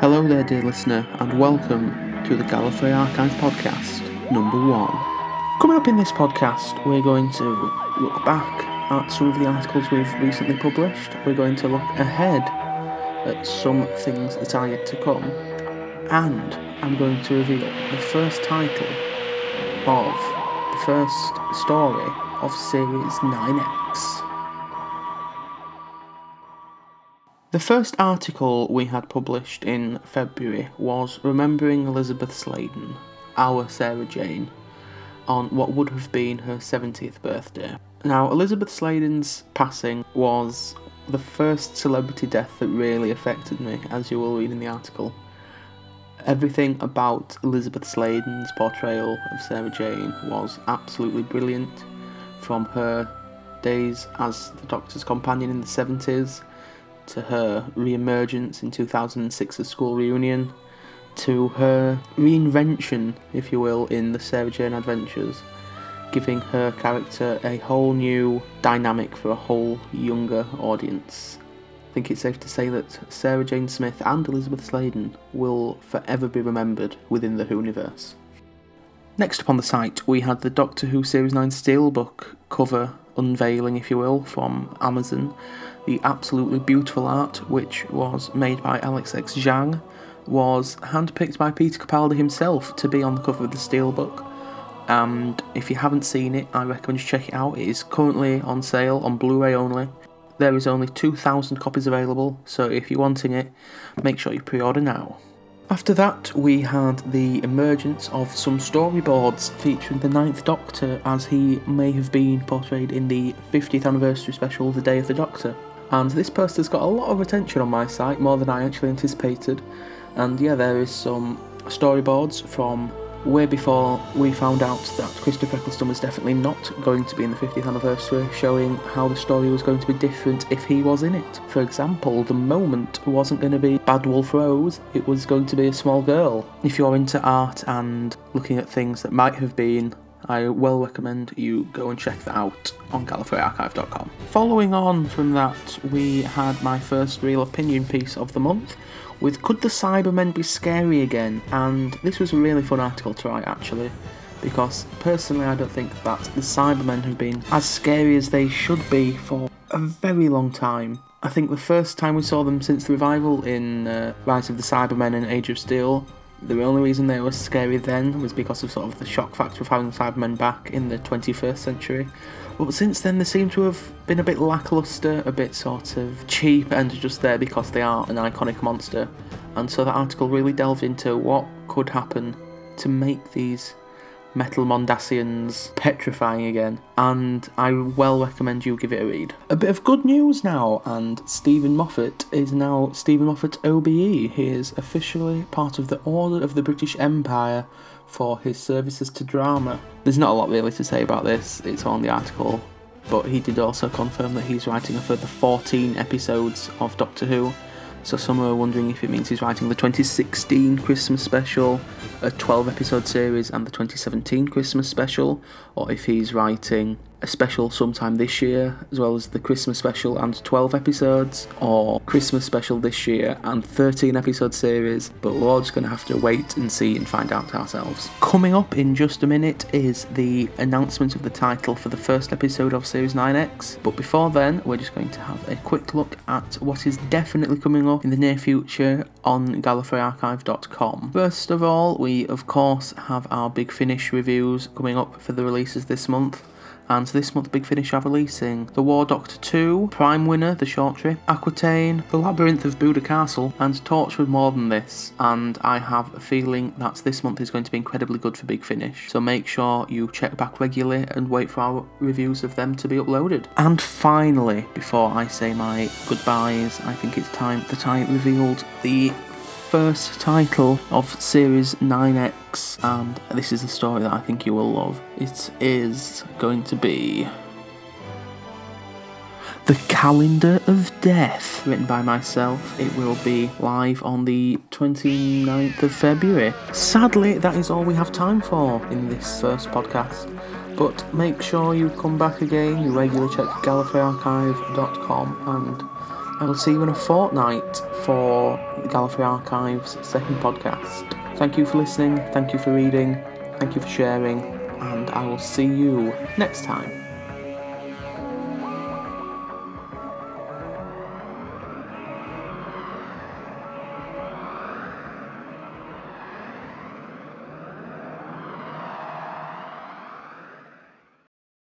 Hello there, dear listener, and welcome to the Gallifrey Archive podcast, number one. Coming up in this podcast, we're going to look back at some of the articles we've recently published. We're going to look ahead at some things that are yet to come, and I'm going to reveal the first title of the first story of Series 9X. The first article we had published in February was Remembering Elizabeth Sladen, our Sarah Jane, on what would have been her 70th birthday. Now, Elizabeth Sladen's passing was the first celebrity death that really affected me, as you will read in the article. Everything about Elizabeth Sladen's portrayal of Sarah Jane was absolutely brilliant, from her days as the Doctor's companion in the 70s to her re-emergence in 2006's school reunion, to her reinvention, if you will, in the Sarah Jane Adventures, giving her character a whole new dynamic for a whole younger audience. I think it's safe to say that Sarah Jane Smith and Elizabeth Sladen will forever be remembered within the Who universe. Next up on the site, we had the Doctor Who Series 9 Steelbook cover unveiling, if you will, from Amazon. The absolutely beautiful art, which was made by Alice X. Zhang, was handpicked by Peter Capaldi himself to be on the cover of the Steelbook. And if you haven't seen it, I recommend you check it out. It is currently on sale on Blu ray only. There is only 2,000 copies available, so if you're wanting it, make sure you pre order now. After that, we had the emergence of some storyboards featuring the Ninth Doctor as he may have been portrayed in the 50th anniversary special The Day of the Doctor. And this post has got a lot of attention on my site, more than I actually anticipated. And yeah, there is some storyboards from way before we found out that Christopher Eccleston was definitely not going to be in the 50th anniversary, showing how the story was going to be different if he was in it. For example, the moment wasn't going to be Bad Wolf Rose, it was going to be a small girl. If you're into art and looking at things that might have been I well recommend you go and check that out on GallifreyArchive.com. Following on from that, we had my first real opinion piece of the month with Could the Cybermen be scary again? And this was a really fun article to write actually, because personally I don't think that the Cybermen have been as scary as they should be for a very long time. I think the first time we saw them since the revival in uh, Rise of the Cybermen and Age of Steel the only reason they were scary then was because of sort of the shock factor of having Cybermen back in the 21st century. But since then, they seem to have been a bit lackluster, a bit sort of cheap, and just there because they are an iconic monster. And so that article really delved into what could happen to make these Metal Mondasians petrifying again, and I well recommend you give it a read. A bit of good news now, and Steven Moffat is now Steven Moffat OBE. He is officially part of the Order of the British Empire for his services to drama. There's not a lot really to say about this, it's on the article, but he did also confirm that he's writing a further 14 episodes of Doctor Who so some are wondering if it means he's writing the 2016 Christmas special, a 12 episode series, and the 2017 Christmas special, or if he's writing a special sometime this year, as well as the Christmas special and 12 episodes, or Christmas special this year and 13 episode series, but we're all just going to have to wait and see and find out ourselves. Coming up in just a minute is the announcement of the title for the first episode of Series 9X, but before then, we're just going to have a quick look at what is definitely coming up in the near future on GallifreyArchive.com. First of all, we of course have our Big Finish reviews coming up for the releases this month and this month Big Finish are releasing The War Doctor 2, Prime Winner, The Short Trip, Aquitaine, The Labyrinth of Buda Castle, and Torchwood More Than This. And I have a feeling that this month is going to be incredibly good for Big Finish, so make sure you check back regularly and wait for our reviews of them to be uploaded. And finally, before I say my goodbyes, I think it's time that I revealed the first title of Series 9X, and this is a story that I think you will love. It is going to be. The Calendar of Death, written by myself. It will be live on the 29th of February. Sadly, that is all we have time for in this first podcast. But make sure you come back again, you regularly check gallifreyarchive.com and I will see you in a fortnight for the Gallifrey Archives second podcast. Thank you for listening, thank you for reading, thank you for sharing, and I will see you next time.